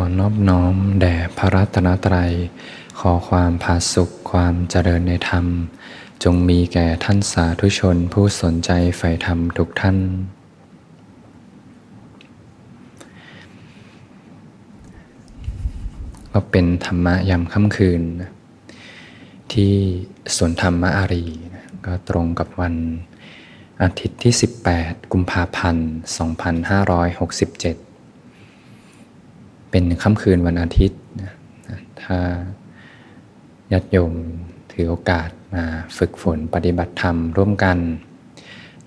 อนอบน้อมแด่พระรัตนตรัย ขอความผาสุขความเจริญในธรรม จงมีแก่ท่านสาธุชนผู้สนใจใฝ่ธรรมทุกท่าน ก็เป็นธรรมะยามค่ำคืน ที่สวนธรรมะอารี ก็ตรงกับวันอาทิตย์ที่ 18 กุมภาพันธ์ 2567 เป็นค่ำคืนวันอาทิตย์นะถ้าญาติโยมถือโอกาสมาฝึกฝนปฏิบัติธรรมร่วมกัน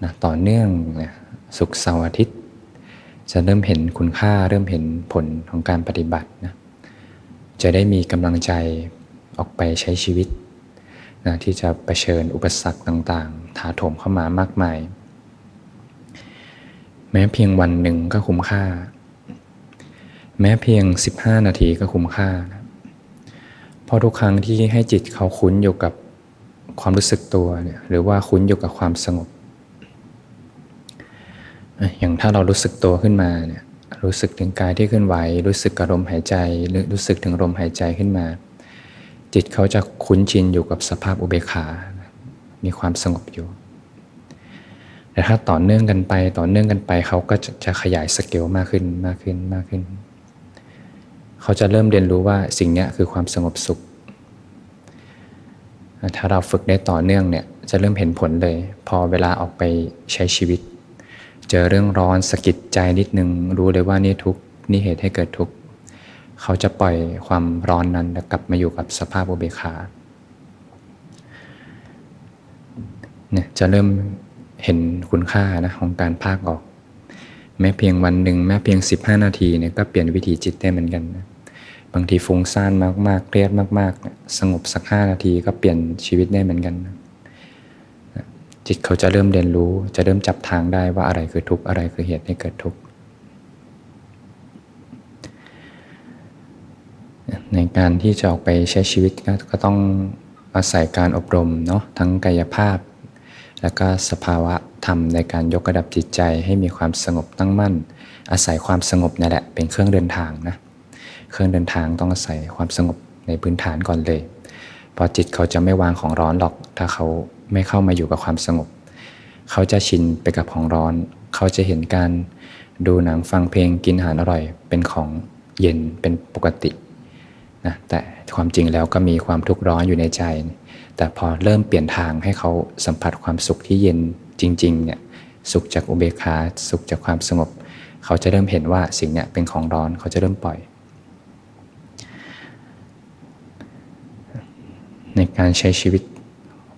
นะต่อเนื่องนะสุขเสาร์อาทิตย์ จะเริ่มเห็นคุณค่าเริ่มเห็นผลของการปฏิบัตินะจะได้มีกำลังใจออกไปใช้ชีวิตนะที่จะะเผชิญอุปสรรคต่างๆ ถาโถมเข้ามามากมาย แม้เพียงวันหนึ่งก็คุ้มค่า แม้เพียง 15 นาทีก็คุ้มค่านะเพราะทุกครั้งที่ให้จิตเขาคุ้นอยู่กับความรู้สึกตัวเนี่ยหรือว่าคุ้นอยู่กับความสงบ อย่างถ้าเรารู้สึกตัวขึ้นมาเนี่ยรู้สึกถึงกายที่เคลื่อนไหว รู้สึกกับลมหายใจหรือรู้สึกถึงลมหายใจขึ้นมา จิตเขาจะคุ้นชินอยู่กับสภาพอุเบกขา มีความสงบอยู่ แต่ถ้าต่อเนื่องกันไปต่อเนื่องกันไปเขาก็จะขยายสเกลมากขึ้นมากขึ้นมากขึ้น เขาจะเริ่มเรียนรู้ว่าสิ่งนี้คือความสงบสุข ถ้าเราฝึกได้ต่อเนื่องเนี่ยจะเริ่มเห็นผลเลย พอเวลาออกไปใช้ชีวิต เจอเรื่องร้อนสะกิดใจนิดนึง รู้เลยว่านี่ทุกนี่เหตุให้เกิดทุกข์เขาจะปล่อยความร้อนนั้นกลับมาอยู่กับสภาพอุเบกขาเนี่ยจะเริ่มเห็นคุณค่านะของการภาคออก แม้เพียงวันหนึ่งแม้เพียง 15 นาทีเนี่ยก็เปลี่ยนวิธีจิตได้เหมือนกันนะ บางทีฟุ้งซ่านมากๆ เครียดมากๆ สงบสักห้านาทีก็เปลี่ยนชีวิตได้เหมือนกัน จิตเขาจะเริ่มเรียนรู้ จะเริ่มจับทางได้ว่าอะไรคือทุกข์อะไรคือเหตุให้เกิดทุกข์ ในการที่จะออกไปใช้ชีวิตก็ต้องอาศัยการอบรมเนาะทั้งกายภาพ และก็สภาวะธรรมในการยกระดับจิตใจให้มีความสงบตั้งมั่น อาศัยความสงบนี่แหละเป็นเครื่องเดินทางนะ เครื่องเดินทางต้องอาศัยความสงบในพื้นฐานก่อนเลยพอจิตเขาจะไม่วางของร้อนหรอก ถ้าเขาไม่เข้ามาอยู่กับความสงบ เขาจะชินไปกับของร้อน เขาจะเห็นการดูหนังฟังเพลงกินอาหารอร่อย เป็นของเย็นเป็นปกตินะแต่ความจริงแล้วก็มีความทุกข์ร้อนอยู่ในใจ แต่พอเริ่มเปลี่ยนทางให้เขาสัมผัสความสุขที่เย็นจริงๆเนี่ยสุขจากอุเบกขาสุขจากความสงบ เขาจะเริ่มเห็นว่าสิ่งเนี้ยเป็นของร้อนเขาจะเริ่มปล่อยใน การใช้ชีวิต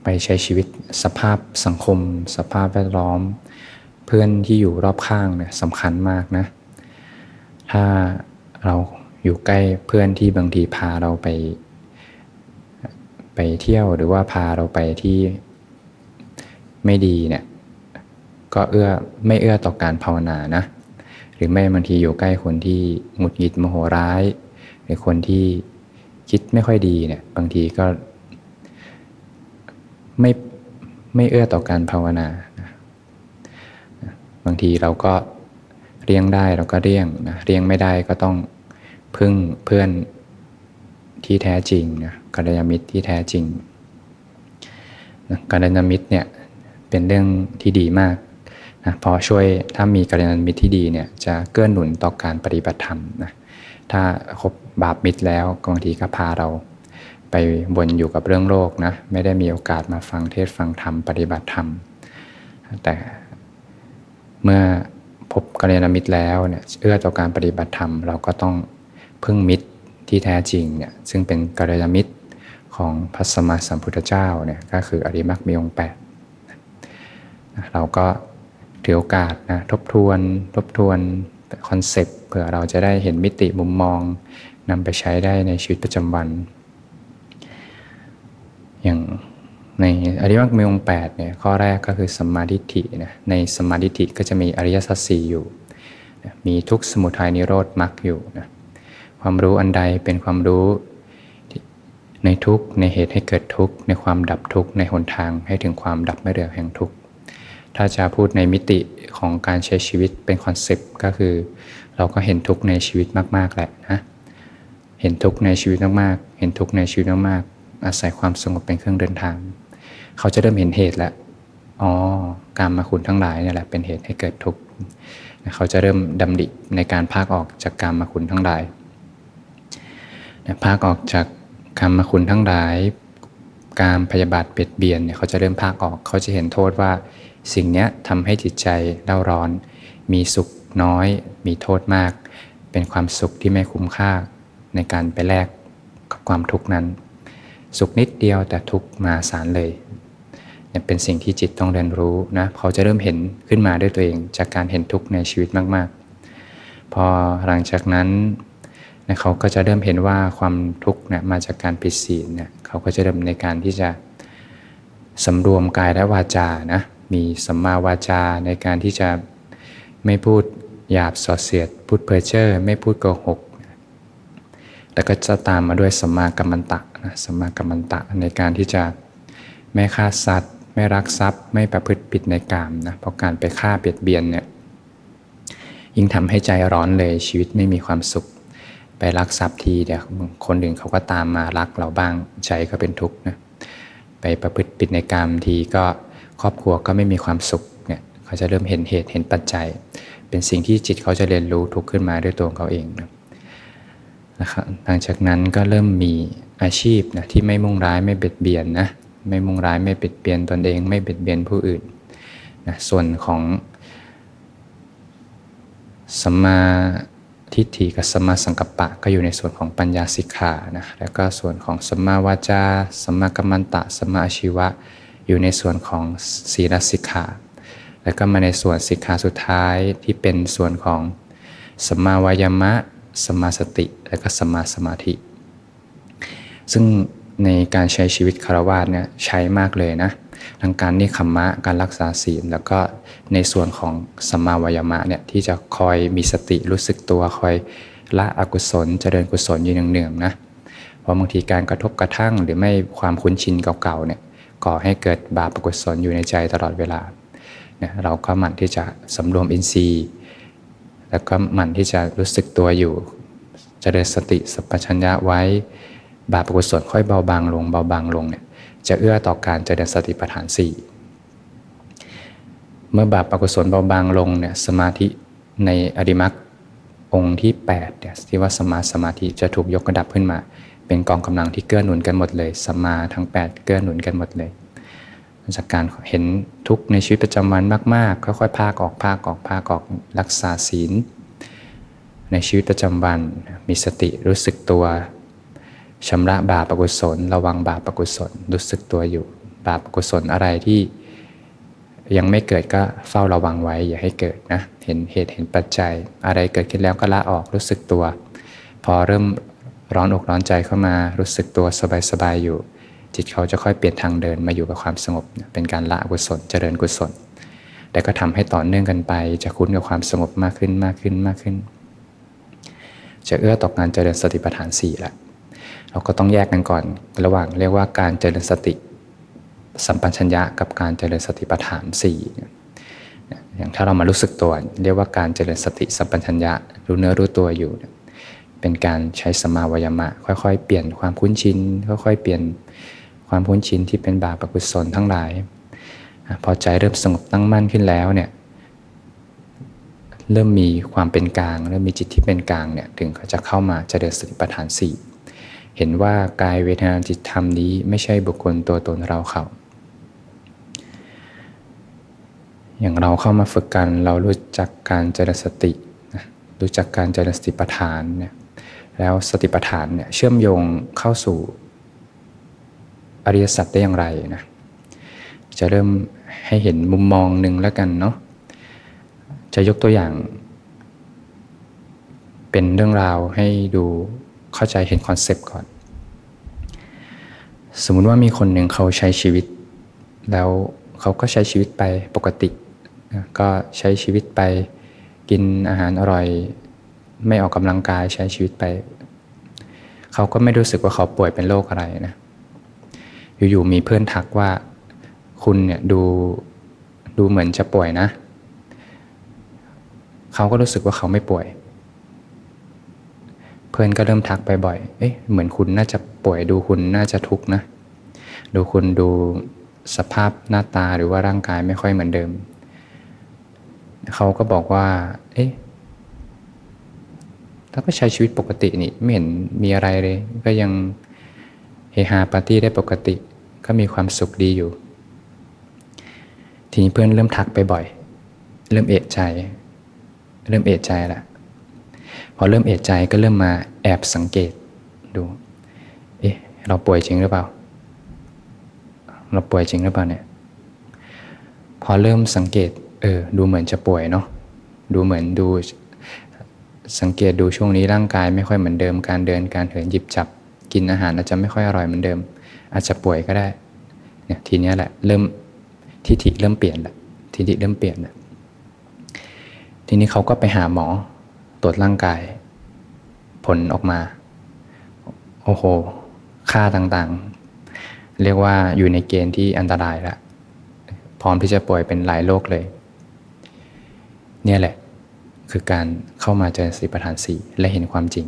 ไปใช้ชีวิตสภาพสังคม สภาพแวดล้อม เพื่อนที่อยู่รอบข้างเนี่ยสำคัญมากนะ ถ้าเราอยู่ใกล้เพื่อนที่บางทีพาเราไป ไปเที่ยวหรือว่าพาเราไปที่ไม่ดีเนี่ยก็เอื้อไม่เอื้อต่อการภาวนานะ หรือไม่บางทีอยู่ใกล้คนที่หงุดหงิดโมโหร้าย หรือคนที่คิดไม่ค่อยดีเนี่ยบางทีก็ ไม่ไม่เอื้อต่อการภาวนานะบางทีเราก็เรียงได้เราก็เรียงนะเรียงไม่ได้ก็ต้องพึ่งเพื่อนที่แท้จริงนะกัลยาณมิตรที่แท้จริงนะกัลยาณมิตรเนี่ยเป็นเรื่องที่ดีมากนะพอช่วยถ้ามีกัลยาณมิตรที่ดีเนี่ยจะเกื้อหนุนต่อการปฏิบัติธรรมนะถ้าครบบาปมิตรแล้วบางทีก็พาเรา ไปบนอยู่กับเรื่องโลกนะไม่ได้มีโอกาสมาฟังเทศฟังธรรมปฏิบัติธรรม แต่เมื่อพบกัลยาณมิตรแล้วเนี่ยเอื้อต่อการปฏิบัติธรรม เราก็ต้องพึ่งมิตรที่แท้จริงเนี่ยซึ่งเป็นกัลยาณมิตรของพระสมมาสัมพุทธเจ้าเนี่ยก็คืออริมักมีองค์แปดเราก็ถือโอกาสนะทบทวนทบทวนคอนเซปต์เผื่อเราจะได้เห็นมิติมุมมองนำไปใช้ได้ในชีวิตประจำวัน อย่างในอริยมรรคมีองค์แปดเนี่ยข้อแรกก็คือสัมมาทิฏฐินะในสัมมาทิฏฐิก็จะมีอริยสัจสี่อยู่ มีทุกขสมุทัยนิโรธมรรคอยู่นะความรู้อันใดเป็นความรู้ในทุกข์ในเหตุให้เกิดทุกข์ในความดับทุกข์ในหนทางให้ถึงความดับไม่เหลือแห่งทุกข์ถ้าจะพูดในมิติของการใช้ชีวิตเป็น concept ก็คือ เราก็เห็นทุกในชีวิตมากๆแหละนะเห็นทุกในชีวิตมากๆ เห็นทุกในชีวิตมากๆ อาศัยความสงบเป็นเครื่องเดินทาง เขาจะเริ่มเห็นเหตุแล้วอ๋อการมาคุณทั้งหลายนี่แหละเป็นเหตุให้เกิดทุกข์เขาจะเริ่มดำดิในการพากออกจากการมาคุณทั้งหลายพากออกจากการมาคุณทั้งหลาย การพยาบาทเบียดเบียนเนี่ยเขาจะเริ่มพากออก เขาจะเห็นโทษว่า สิ่งนี้ทำให้จิตใจเล่าร้อน มีสุขน้อย มีโทษมาก เป็นความสุขที่ไม่คุ้มค่าในการไปแลกกับความทุกข์นั้น สุขนิดเดียวแต่ทุกมาสารเลยเนี่ยเป็นสิ่งที่จิตต้องเรียนรู้นะเขาจะเริ่มเห็นขึ้นมาด้วยตัวเอง จากการเห็นทุกข์ในชีวิตมาก ๆ พอหลังจากนั้นนะเขาก็จะเริ่มเห็นว่าความทุกข์เนี่ยมาจากการผิดศีลเนี่ยเขาก็จะเริ่มในการที่จะสำรวมกายและวาจานะมีสัมมาวาจาในการที่จะไม่พูดหยาบสอดเสียด พูดเพ้อเจ้อไม่พูดโกหก แล้วก็จะตามมาด้วยสัมมากัมมันตะ นะสัมมากัมมันตะในการที่จะไม่ฆ่าสัตว์ ไม่รักทรัพย์ ไม่ประพฤติผิดในกามนะเพราะการไปฆ่าเบียดเบียนเนี่ยยิ่งทำให้ใจร้อนเลยชีวิตไม่มีความสุข ไปรักทรัพย์ทีเดี๋ยวคนอื่นเขาก็ตามมารักเราบ้างใจก็เป็นทุกข์นะไปประพฤติผิดในกามทีก็ครอบครัวก็ไม่มีความสุขเนี่ยเขาจะเริ่มเห็นเหตุเห็นปัจจัย เป็นสิ่งที่จิตเขาจะเรียนรู้ทุกขึ้นมาด้วยตัวเขาเองนะ นะครับหลังจากนั้นก็เริ่มมีอาชีพนะที่ไม่มุ่งร้ายไม่เบียดเบียนนะไม่มุ่งร้ายไม่เบียดเบียนตนเอง ไม่เบียดเบียนผู้อื่นนะส่วนของสัมมาทิฏฐิกับสัมมาสังกัปปะก็อยู่ในส่วนของปัญญาสิกขานะแล้วก็ส่วนของสัมมาวาจาสัมมากัมมันตะสัมมาอาชีวะ อยู่ในส่วนของศีลสิกขา แล้วก็มาในส่วนสิกขาสุดท้ายที่เป็นส่วนของสัมมาวายามะ สัมมาสติและก็สัมมาสมาธิ ซึ่งในการใช้ชีวิตคารวะเนี่ยใช้มากเลยนะทั้งการนิคัมมะการรักษาศีล แล้วก็ในส่วนของสัมมาวายามะเนี่ยที่จะคอยมีสติรู้สึกตัวคอยละอกุศลเจริญกุศลอยู่เนืองๆนะเพราะบางทีการกระทบกระทั่งหรือไม่ความคุ้นชินเก่าๆเนี่ยก่อให้เกิดบาปอกุศลอยู่ในใจตลอดเวลาเนี่ยเราก็หมั่นที่จะสำรวมอินทรีย์ แล้วก็หมั่นที่จะรู้สึกตัวอยู่จเจริญสติสัพพัญญะไว้ บาปอกุศลค่อยเบาบางลงเบาบางลงเนี่ยจะเอื้อต่อการเจริญสติปัฏฐานสี่เมื่อบาปอกุศลเบาบางลงเนี่ยสมาธิในอริมักองค์ที่8เนี่ยที่ว่าสมาสมาธิจะถูกยกระดับขึ้นมา เป็นกองกำลังที่เกื้อหนุนกันหมดเลยสมาทั้ง 8 เกื้อหนุนกันหมดเลย จากการเห็นทุกในชีวิตประจำวันมากๆ ค่อยๆพากออกพากออกพากออกรักษาศีล ในชีวิตประจำวันมีสติรู้สึกตัวชำระบาปอกุศล ระวังบาปอกุศล รู้สึกตัวอยู่ บาปอกุศลอะไรที่ยังไม่เกิดก็เฝ้าระวังไว้ อย่าให้เกิดนะเห็นเหตุเห็นปัจจัย อะไรเกิดขึ้นแล้วก็ละออกรู้สึกตัว พอเริ่มร้อนอกร้อนใจเข้ามารู้สึกตัวสบายๆอยู่ จิตเขาจะค่อยเปลี่ยนทางเดินมาอยู่กับความสงบ เป็นการละกุศลเจริญกุศล แต่ก็ทำให้ต่อเนื่องกันไป จะคุ้นกับความสงบมากขึ้นมากขึ้นมากขึ้น จะเอื้อต่อการเจริญสติปัฏฐานสี่ละเราก็ต้องแยกกันก่อน ระหว่างเรียกว่าการเจริญสติ สัมปัชัญญะกับการเจริญสติปัฏฐานสี่อย่างถ้าเรามารู้สึกตัวเรียกว่าการเจริญสติสัมปัชัญญะรู้เนื้อรู้ตัวอยู่ เป็นการใช้สมาวยมะ ค่อยๆ เปลี่ยนความคุ้นชินค่อยๆ เปลี่ยน ความคุ้นชินที่เป็นบาปอกุศลทั้งหลาย พอใจเริ่มสงบตั้งมั่นขึ้นแล้วเนี่ยเริ่มมีความเป็นกลาง เริ่มมีจิตที่เป็นกลางเนี่ยถึงเขาจะเข้ามาเจริญสติปัฏฐานสี่เห็นว่ากายเวทนาจิตธรรมนี้ไม่ใช่บุคคลตัวตนเราเขา อย่างเราเข้ามาฝึกกันเรารู้จักการเจริญสติรู้จักการเจริญสติปัฏฐานเนี่ยแล้วสติปัฏฐานเนี่ยเชื่อมโยงเข้าสู่ อริยสัจได้อย่างไรนะจะเริ่มให้เห็นมุมมองหนึ่งแล้วกันเนาะจะยกตัวอย่าง เป็นเรื่องราวให้ดูเข้าใจเห็น concept ก่อน สมมุติว่ามีคนหนึ่งเขาใช้ชีวิต แล้วเขาก็ใช้ชีวิตไปปกติก็ใช้ชีวิตไปกินอาหารอร่อย ไม่ออกกำลังกายใช้ชีวิตไป เขาก็ไม่รู้สึกว่าเขาป่วยเป็นโรคอะไรนะ อยู่ๆมีเพื่อนทักว่า คุณเนี่ยดูดูเหมือนจะป่วยนะ เขาก็รู้สึกว่าเขาไม่ป่วย เพื่อนก็เริ่มทักไปบ่อยเอ๊ะเหมือนคุณน่าจะป่วยดูคุณน่าจะทุกข์นะ ดูคุณดูสภาพหน้าตาหรือว่าร่างกายไม่ค่อยเหมือนเดิม เขาก็บอกว่า เอ๊ะถ้าก็ใช้ชีวิตปกตินี่ไม่เห็นมีอะไรเลย ก็ยัง ฮฮาปาร์ตี้ได้ปกติ ก็มีความสุขดีอยู่ ทีนี้เพื่อนเริ่มทักไปบ่อย เริ่มเอะใจ เริ่มเอะใจละพอเริ่มเอะใจก็เริ่มมาแอบสังเกตดู เอ๊ะ เราป่วยจริงหรือเปล่า เราป่วยจริงหรือเปล่าเนี่ย พอเริ่มสังเกต เออ ดูเหมือนจะป่วยเนาะ ดูเหมือนดู สังเกตดูช่วงนี้ร่างกายไม่ค่อยเหมือนเดิม การเดิน การเหินหยิบจับ กินอาหารอาจจะไม่ค่อยอร่อยเหมือนเดิม อาจจะป่วยก็ได้เนี่ยทีนี้แหละเริ่มทิฏฐิเริ่มเปลี่ยนละทิฏฐิเริ่มเปลี่ยนละทีนี้เขาก็ไปหาหมอตรวจร่างกาย ผลออกมาโอ้โห ค่าต่างๆ เรียกว่าอยู่ในเกณฑ์ที่อันตรายแล้วพร้อมที่จะป่วยเป็นหลายโรคเลย เนี่ยแหละคือการเข้ามาเจอสติปัฏฐานสี่และเห็นความจริง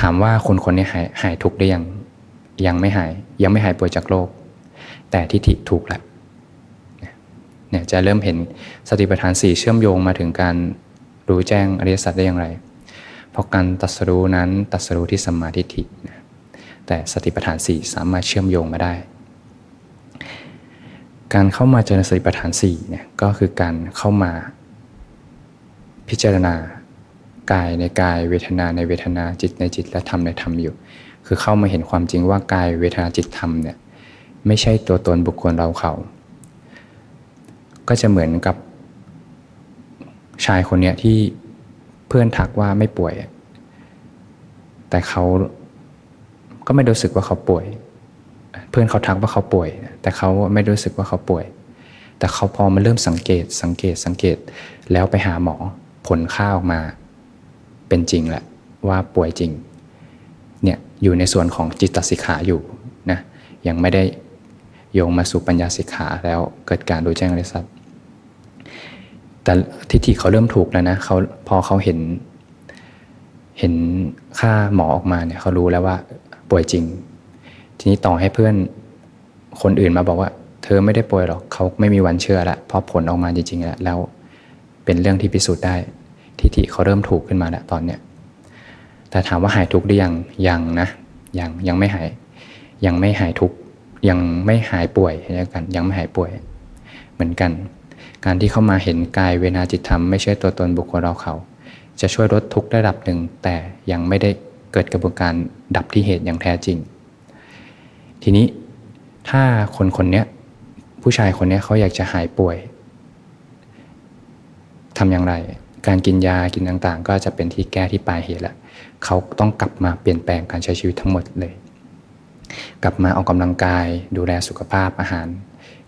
ถามว่าคนคนนี้หายหายทุกข์ได้ยังยังไม่หาย ยังไม่หายป่วยจากโรคแต่ทิฏฐิถูกแล้วเนี่ยจะเริ่มเห็นสติปัฏฐานสี่เชื่อมโยงมาถึงการรู้แจ้งอริยสัจได้อย่างไร เพราะการตัดสรู้นั้นตัดสรู้ที่สัมมาทิฏฐิแต่สติปัฏฐานสี่สามารถเชื่อมโยงมาได้ การเข้ามาเจริญสติปัฏฐานสี่เนี่ยก็คือการเข้ามาพิจารณา กายในกายเวทนาในเวทนาจิตในจิตและธรรมในธรรมอยู่ คือเข้ามาเห็นความจริงว่ากายเวทนาจิตธรรมเนี่ยไม่ใช่ตัวตนบุคคลเราเขา ก็จะเหมือนกับชายคนเนี้ที่เพื่อนทักว่าไม่ป่วย แต่เขาก็ไม่รู้สึกว่าเขาป่วย เพื่อนเขาทักว่าเขาป่วย แต่เขาไม่รู้สึกว่าเขาป่วย แต่เขาพอมาเริ่มสังเกตสังเกตสังเกตแล้วไปหาหมอผลค่าออกมา เป็นจริงแหละว่าป่วยจริงเนี่ยอยู่ในส่วนของจิตสิกขาอยู่นะยังไม่ได้โยงมาสู่ปัญญาสิกขาแล้วเกิดการรู้แจ้งอริยสัจแต่ทิฏฐิเขาเริ่มถูกแล้วนะเขาพอเขาเห็น เห็นค่าหมอออกมาเนี่ยเขารู้แล้วว่าป่วยจริง ทีนี้ต่อให้เพื่อนคนอื่นมาบอกว่า เธอไม่ได้ป่วยหรอกเขาไม่มีวันเชื่อละเพราะผลออกมาจริงๆแล้วเป็นเรื่องที่พิสูจน์ได้ ทิฏฐิเขาเริ่มถูกขึ้นมาแล้วตอนเนี้ยแต่ถามว่าหายทุกข์หรือยังยังนะยังยังไม่หาย ยังไม่หายทุกข์ยังไม่หายป่วยเช่นกัน ยังไม่หายป่วย เหมือนกัน การที่เข้ามาเห็นกายเวนาจิตธรรมไม่ใช่ตัวตนบุคคลเราเขา จะช่วยลดทุกข์ระดับหนึ่ง แต่ยังไม่ได้เกิดกระบวนการดับที่เหตุอย่างแท้จริง ทีนี้ถ้าคนคนนี้ผู้ชายคนนี้เขาอยากจะหายป่วยทำอย่างไร การกินยากินต่างๆ ก็จะเป็นที่แก้ที่ปลายเหตุแหละเขาต้องกลับมาเปลี่ยนแปลงการใช้ชีวิตทั้งหมดเลย กลับมาออกกำลังกายดูแลสุขภาพอาหาร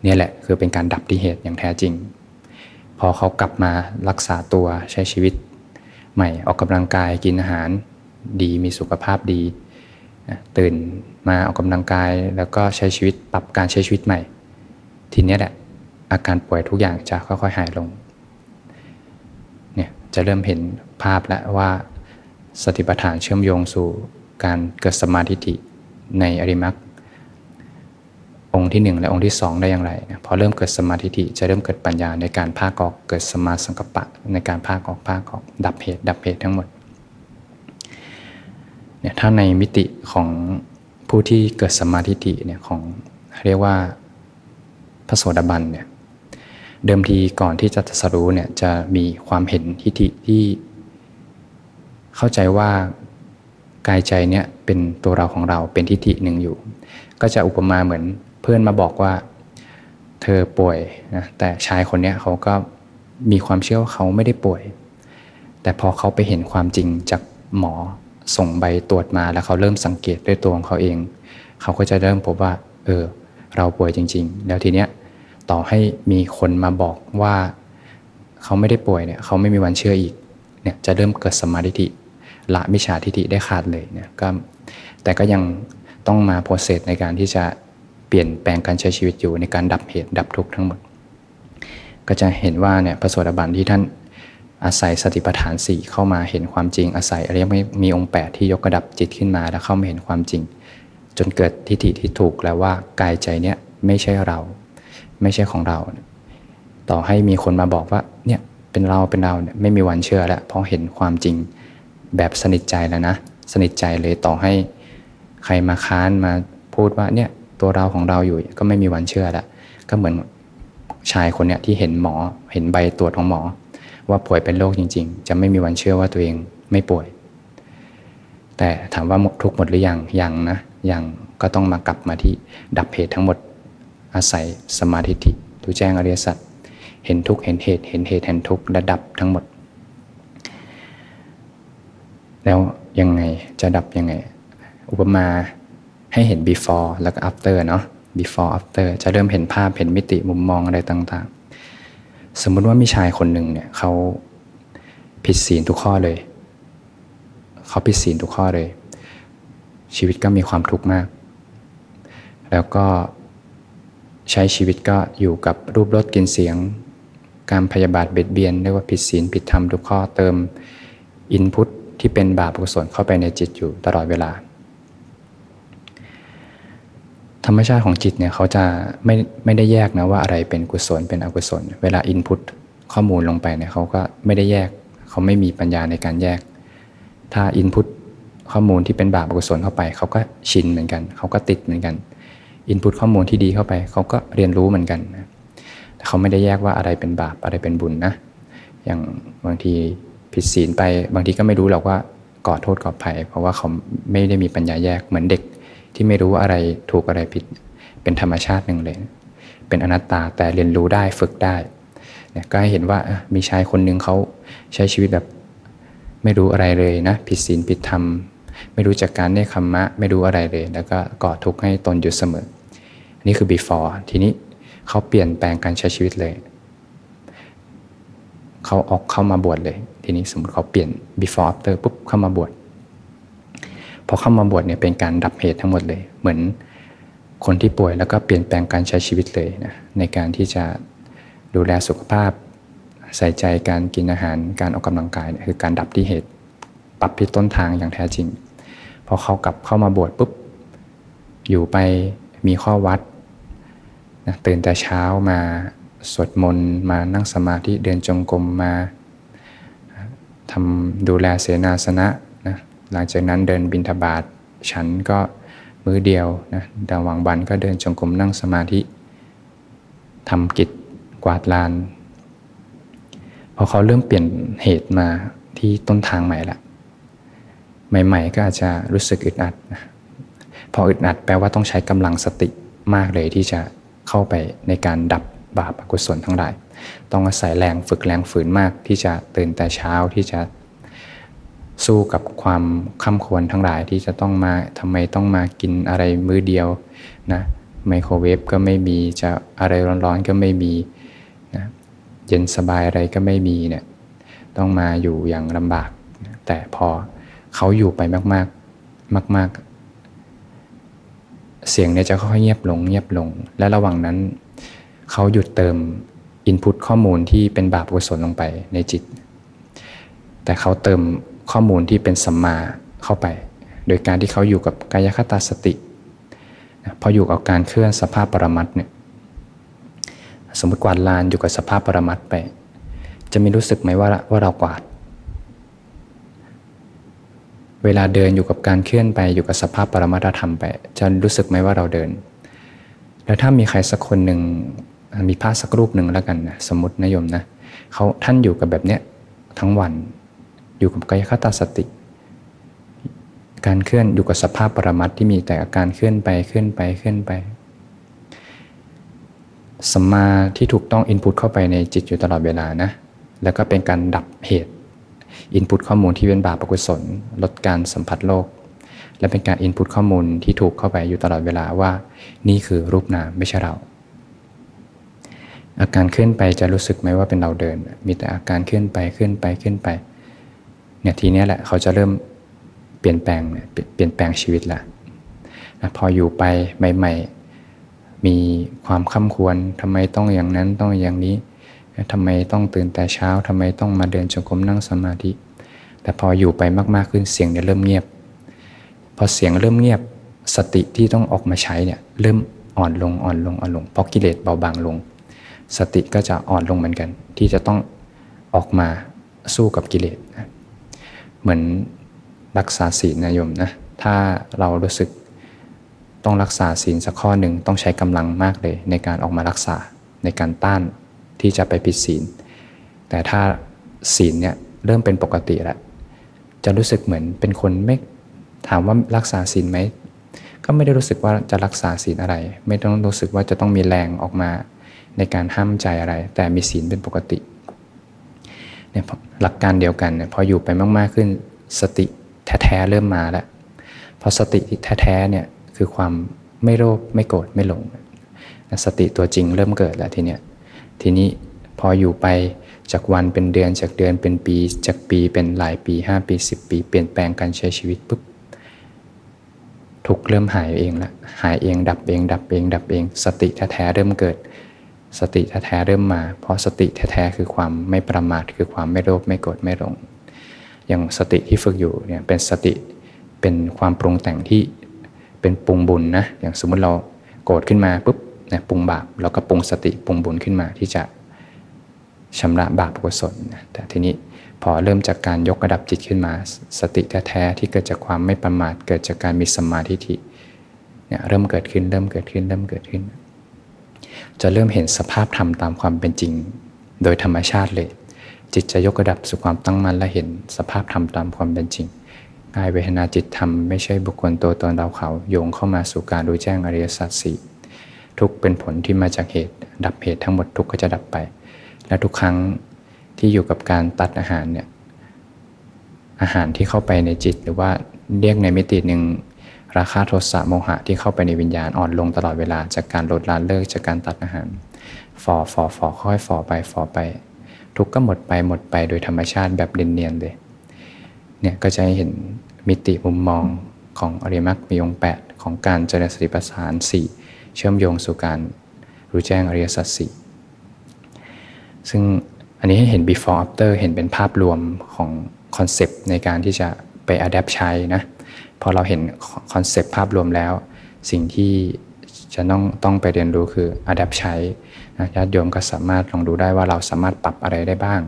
เนี่ยแหละคือเป็นการดับที่เหตุอย่างแท้จริง พอเขากลับมารักษาตัวใช้ชีวิต ใหม่ออกกำลังกายกินอาหารดีมีสุขภาพดี ตื่นมาออกกำลังกายแล้วก็ใช้ชีวิตปรับการใช้ชีวิตใหม่ ทีนี้แหละอาการป่วยทุกอย่างจะค่อยๆหายลง จะเริ่มเห็นภาพแล้วว่าสติปัฏฐานเชื่อมโยงสู่การเกิดสมาธิในอริมักองค์ที่ 1 และองค์ที่ 2 ได้อย่างไรพอเริ่มเกิดสมาธิจะเริ่มเกิดปัญญาในการภาคออกเกิดสมาสังกปะ ในการภาคออกภาคออกดับเหตุดับเหตุทั้งหมดเนี่ยถ้าในมิติของผู้ที่เกิดสมาธิเนี่ยของเรียกว่าพระโสดาบันเนี่ย เดิมทีก่อนที่จะตรัสรู้เนี่ยจะมีความเห็นทิฏฐิที่ เข้าใจว่ากายใจเนี่ยเป็นตัวเราของเราเป็นทิฏฐิหนึ่งอยู่ ก็จะอุปมาเหมือนเพื่อนมาบอกว่า เธอป่วยนะแต่ชายคนนี้เขาก็มีความเชื่อว่าเขาไม่ได้ป่วย แต่พอเขาไปเห็นความจริงจากหมอส่งใบตรวจมาแล้วเขาเริ่มสังเกตด้วยตัวของเขาเอง เขาก็จะเริ่มพบว่า เออ เราป่วยจริง ๆ แล้วทีเนี้ย ต่อให้มีคนมาบอกว่าเขาไม่ได้ป่วยเนี่ยเขาไม่มีวันเชื่ออีกเนี่ยจะเริ่มเกิดสมาธิละมิจฉาทิฏฐิได้ขาดเลยเนี่ยก็แต่ก็ยังต้องมาโปรเซสในการที่จะเปลี่ยนแปลงการใช้ชีวิตอยู่ในการดับเหตุดับทุกข์ทั้งหมด ก็จะเห็นว่าเนี่ยพระโสดาบันที่ท่านอาศัยสติปัฏฐานสี่เข้ามาเห็นความจริงอาศัยอริยมรรคมีองค์แปดที่ยกระดับจิตขึ้นมาแล้วเข้ามาเห็นความจริง จนเกิดทิฏฐิที่ถูกแล้วว่ากายใจเนี้ยไม่ใช่เรา ไม่ใช่ของเรา ต่อให้มีคนมาบอกว่าเนี่ยเป็นเราเป็นเราเนี่ยไม่มีวันเชื่อแล้วเพราะเห็นความจริงแบบสนิทใจแล้วนะ สนิทใจเลยต่อให้ใครมาค้านมาพูดว่าเนี่ยตัวเราของเราอยู่ก็ไม่มีวันเชื่อแล้วก็เหมือนชายคนเนี้ยที่เห็นหมอเห็นใบตรวจของหมอ ว่าป่วยเป็นโรคจริง ๆ จะไม่มีวันเชื่อว่าตัวเองไม่ป่วย แต่ถามว่าทุกหมดหรือยังยังนะยังก็ต้องมากลับมาที่ดับเหตุทั้งหมด อาศัยสมาธิิดูแจ้งอริยสัจเห็นทุกเห็นเหตุเห็นเหตุเห็นทุกระดับทั้งหมด แล้วยังไงจะดับยังไง อุปมาให้เห็น before แล้วก็ after เนาะ before after จะเริ่มเห็นภาพเห็นมิติมุมมองอะไรต่าง ๆ สมมุติว่ามีชายคนหนึ่งเนี่ยเขาผิดศีลทุกข้อเลย เขาผิดศีลทุกข้อเลย ชีวิตก็มีความทุกข์มาก แล้วก็ ใช้ชีวิตก็อยู่กับรูปรสกลิ่นเสียง การพยาบาทเบียดเบียนเรียกว่าผิดศีลผิดธรรมทุกข้อเติมอินพุตที่เป็นบาปกุศลเข้าไปในจิตอยู่ตลอดเวลา ธรรมชาติของจิตเนี่ยเขาจะไม่ไม่ได้แยกนะว่าอะไรเป็นกุศลเป็นอกุศล เวลาอินพุตข้อมูลลงไปเนี่ยเขาก็ไม่ได้แยก เขาไม่มีปัญญาในการแยก ถ้าอินพุตข้อมูลที่เป็นบาปอกุศลเข้าไป เขาก็ชินเหมือนกัน เขาก็ติดเหมือนกัน อินพุตข้อมูลที่ดีเข้าไป เขาก็เรียนรู้เหมือนกันแต่เขาไม่ได้แยกว่าอะไรเป็นบาปอะไรเป็นบุญนะ อย่างบางทีผิดศีลไป บางทีก็ไม่รู้หรอกว่าก่อโทษก่อภัย เพราะว่าเขาไม่ได้มีปัญญาแยกเหมือนเด็กที่ไม่รู้อะไรถูกอะไรผิด เป็นธรรมชาติหนึ่งเลย เป็นอนัตตาแต่เรียนรู้ได้ฝึกได้เนี่ยก็ให้เห็นว่ามีชายคนหนึ่งเขาใช้ชีวิตแบบไม่รู้อะไรเลยนะ ผิดศีลผิดธรรม ไม่รู้จักการเนคขมมะ ไม่รู้อะไรเลย แล้วก็ก่อทุกข์ให้ตนอยู่เสมอ นนี้คือ before ทีนี้เขาเปลี่ยนแปลงการใช้ชีวิตเลย เขาออกเข้ามาบวชเลย ทีนี้สมมติเขาเปลี่ยน before after ปุ๊บเข้ามาบวชพอเข้ามาบวชเนี่ยเป็นการดับเหตุทั้งหมดเลย เหมือนคนที่ป่วยแล้วก็เปลี่ยนแปลงการใช้ชีวิตเลยนะในการที่จะดูแลสุขภาพ ใส่ใจการกินอาหารการออกกำลังกายคือการดับที่เหตุ ปรับที่ต้นทางอย่างแท้จริงพอเขากลับเข้ามาบวชปุ๊บอยู่ไปมีข้อวัด นะตื่นแต่เช้ามาสวดมนต์มานั่งสมาธิเดินจงกรมมาทำดูแลเสนาสนะนะหลังจากนั้นเดินบินทบาทฉันก็มือเดียวนะดาววังบันก็เดินจงกรมนั่งสมาธิทำกิจกวาดลานพอเขาเริ่มเปลี่ยนเหตุมาที่ต้นทางใหม่ละใหม่ ๆ ก็อาจจะรู้สึกอึดอัดนะพออึดอัดแปลว่าต้องใช้กำลังสติมากเลยที่จะ เข้าไปในการดับบาปอกุศลทั้งหลาย ต้องอาศัยแรงฝึกแรงฝืนมากที่จะตื่นแต่เช้าที่จะสู้กับความข้าควรทั้งหลายที่จะต้องมาทำไมต้องมากินอะไรมื้อเดียวนะไมโครเวฟก็ไม่มีจะอะไรร้อนๆก็ไม่มีนะเย็นสบายอะไรก็ไม่มีเนี่ยต้องมาอยู่อย่างลำบาก แต่พอเขาอยู่ไปมากๆ มากๆ เสียงเนี่ยจะค่อยเงียบลงเงียบลง และระหว่างนั้นเขาหยุดเติมอินพุตข้อมูลที่เป็นบาปกุศลลงไปในจิต แต่เขาเติมข้อมูลที่เป็นสัมมาเข้าไป โดยการที่เขาอยู่กับกายคตาสติพออยู่กับการเคลื่อนสภาพปรมัตเนี่ยสมมติกวาดลานอยู่กับสภาพปรมัตไป จะมีรู้สึกไหมว่าว่าเรากวาด เวลาเดินอยู่กับการเคลื่อนไปอยู่กับสภาพปรมัตธรรมไป จะรู้สึกไหมว่าเราเดิน แล้วถ้ามีใครสักคนหนึ่งมีพระสักรูปหนึ่งแล้วกันนะสมมตินโยมนะเขาท่านอยู่กับแบบเนี้ยทั้งวันอยู่กับกายคตาสติ การเคลื่อนอยู่กับสภาพปรมัตที่มีแต่อาการเคลื่อนไปเคลื่อนไปเคลื่อนไปสมาที่ถูกต้องอินพุตเข้าไปในจิตอยู่ตลอดเวลานะ แล้วก็เป็นการดับเหตุ อินพุตข้อมูลที่เป็นบาปอกุศล ลดการสัมผัสโลก และเป็นการอินพุตข้อมูลที่ถูกเข้าไปอยู่ตลอดเวลาว่า นี่คือรูปนามไม่ใช่เรา อาการเคลื่อนไปจะรู้สึกไหมว่าเป็นเราเดิน มีแต่อาการเคลื่อนไปเคลื่อนไปเคลื่อนไปเนี่ยทีนี้แหละเขาจะเริ่มเปลี่ยนแปลงเปลี่ยนแปลงชีวิตละนะพออยู่ไปใหม่ ๆ มีความข้าควรทำไมต้องอย่างนั้นต้องอย่างนี้ ทำไมต้องตื่นแต่เช้าทำไมต้องมาเดินจงกรมนั่งสมาธิ แต่พออยู่ไปมากๆขึ้นเสียงเนี่ยเริ่มเงียบ พอเสียงเริ่มเงียบสติที่ต้องออกมาใช้เนี่ยเริ่มอ่อนลงอ่อนลงอ่อนลงเพราะกิเลสเบาบางลง สติก็จะอ่อนลงเหมือนกัน ที่จะต้องออกมาสู้กับกิเลสนะเหมือนรักษาศีลนะโยมนะถ้าเรารู้สึกต้องรักษาศีลสักข้อหนึ่งต้องใช้กำลังมากเลย ในการออกมารักษาในการต้าน ที่จะไปผิดศีล แต่ถ้าศีลเนี่ยเริ่มเป็นปกติแล้วจะรู้สึกเหมือนเป็นคนไม่ถามว่ารักษาศีลไหมก็ไม่ได้รู้สึกว่าจะรักษาศีลอะไร ไม่ต้องรู้สึกว่าจะต้องมีแรงออกมาในการห้ามใจอะไร แต่มีศีลเป็นปกติเนี่ยหลักการเดียวกันเนี่ยพออยู่ไปมาก ๆ ขึ้นสติแท้ๆเริ่มมาแล้วพอสติแท้ๆเนี่ยคือความไม่โลภไม่โกรธไม่หลง สติตัวจริงเริ่มเกิดแล้วทีเนี้ย ทีนี้พออยู่ไปจากวันเป็นเดือนจากเดือนเป็นปี จากปีเป็นหลายปี 5 ปี 10 ปี เปลี่ยนแปลงการใช้ชีวิตปุ๊บทุกเริ่มหายเองละหายเองดับเอง ดับเอง ดับเอง สติแท้ๆเริ่มเกิด สติแท้ๆเริ่มมา เพราะสติแท้ๆคือความไม่ประมาทคือความไม่โลภไม่โกรธไม่หลงอย่างสติที่ฝึกอยู่เนี่ยเป็นสติเป็นความปรุงแต่งที่เป็นปรุงบุญนะอย่างสมมุติเราโกรธขึ้นมาปุ๊บ นะปรุงบาปเราก็ปรุงสติปรุงบุญขึ้นมาที่จะชำระบาปกุศลนะแต่ทีนี้พอเริ่มจากการยกระดับจิตขึ้นมา สติแท้ๆที่เกิดจากความไม่ประมาทเกิดจากการมีสมาธิเนี่ยเริ่มเกิดขึ้นเริ่มเกิดขึ้นเริ่มเกิดขึ้น จะเริ่มเห็นสภาพธรรมตามความเป็นจริง โดยธรรมชาติเลย จิตจะยกระดับสู่ความตั้งมั่นและเห็นสภาพธรรมตามความเป็นจริงกายเวทนาจิตธรรมไม่ใช่บุคคลตัวตนเราเขาโยงเข้ามาสู่การรู้แจ้งอริยสัจสี่ ทุกเป็นผลที่มาจากเหตุ ดับเหตุทั้งหมดทุกก็จะดับไป และทุกครั้งที่อยู่กับการตัดอาหารเนี่ยอาหารที่เข้าไปในจิต หรือว่าเรียกในมิติหนึ่งราคาโทสะโมหะที่เข้าไปในวิญญาณอ่อนลงตลอดเวลาจากการลดละเลิกจากการตัดอาหารฟอฟอฟอค่อยฟอไปฟอไป ทุกก็หมดไปหมดไปโดยธรรมชาติแบบเนียนๆเลยเนี่ยก็จะเห็นมิติมุมมองของอริมักมีองแปดของการเจริญสติปัฏฐานสี่ เชื่อมโยงสู่การรู้แจ้งอริยสัจสี่ซึ่งอันนี้ให้เห็น before after เห็นเป็นภาพรวมของ concept ในการที่จะไป adapt ใช้นะพอเราเห็น concept ภาพรวมแล้ว สิ่งที่จะต้องต้องไปเรียนรู้คือ adapt ใช้ญาติโยมก็สามารถลองดูได้ว่าเราสามารถปรับอะไรได้บ้าง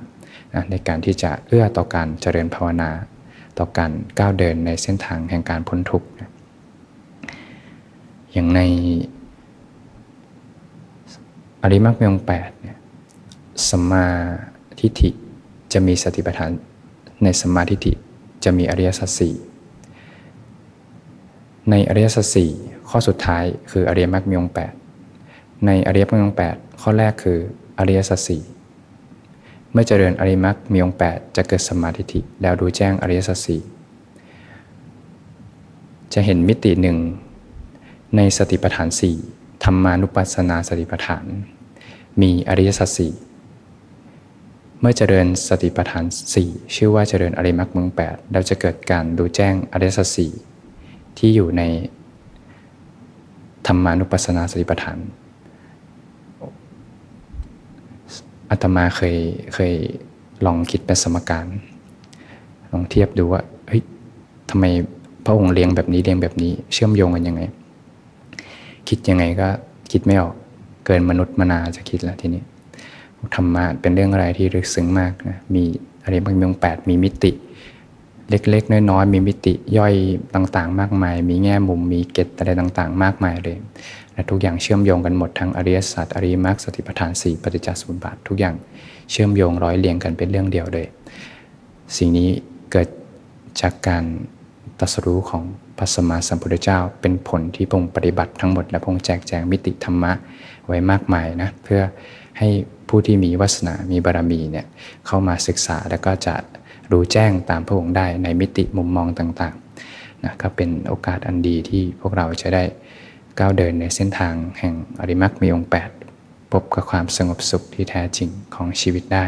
นะในการที่จะเอื้อต่อการเจริญภาวนา ต่อการก้าวเดินในเส้นทางแห่งการพ้นทุกข์อย่างใน อริมักมีองแปดเนี่ยสมาทิฏฐิจะมีสติปัฏฐาน ในสมาทิฏฐิจะมีอริยสัจสี่ในอริยสัจสี่ข้อสุดท้ายคืออริยมรรคมีองแปดในอริยมรรคมีองแปดข้อแรกคืออริยสัจสี่เมื่อเจริญอริมักมีองค์8จะเกิดสมาธิแล้วดูแจ้งอริยสัจสี่จะเห็นมิติหนึ่งในสติปัฏฐานสี่ ธรรมานุปัสสนาสติปัฏฐาน มีอริยสัจสี่เมื่อเจริญสติปัฏฐานสี่ชื่อว่าเจริญอริมักเมืองแปดแล้วจะเกิดการดูแจ้งอริยสัจสี่ที่อยู่ในธรรมานุปัสสนาสติปัฏฐานอาตมาเคยเคยลองคิดเป็นสมการ ลองเทียบดูว่าเฮ้ยทำไมพระองค์เลี้ยงแบบนี้เลี้ยงแบบนี้ เชื่อมโยงกันยังไง คิดยังไงก็คิดไม่ออกเกินมนุษย์มนาจะคิดแล้วทีนี้ธรรมะเป็นเรื่องอะไรที่ลึกซึ้งมากนะมีอะไรบางมีองแปดมีมิติ เล็กๆน้อยๆมีมิติย่อยต่างๆ มากมาย มีแง่มุมมีเกตอะไรต่างๆ มากมายเลยและทุกอย่างเชื่อมโยงกันหมดทั้งอริยสัจอริยมรรคสติปัฏฐานสี่ปฏิจจสมุปบาททุกอย่างเชื่อมโยงร้อยเรียงกันเป็นเรื่องเดียวเลย สิ่งนี้เกิดจากการตรัสรู้ของพระสมมาสัมพุทธเจ้า เป็นผลที่พงปฏิบัติทั้งหมดและพงแจกแจงมิติธรรมะไว้มากมายนะเพื่อให้ผู้ที่มีวาสนา มีบารมีเนี่ยเข้ามาศึกษาแล้วก็จะรู้แจ้งตามพระองค์ได้ในมิติมุมมองต่างๆนะก็เป็นโอกาสอันดีที่พวกเราจะได้ก้าวเดินในเส้นทางแห่งอริมักมีองค์ 8 พบกับความสงบสุขที่แท้จริงของชีวิตได้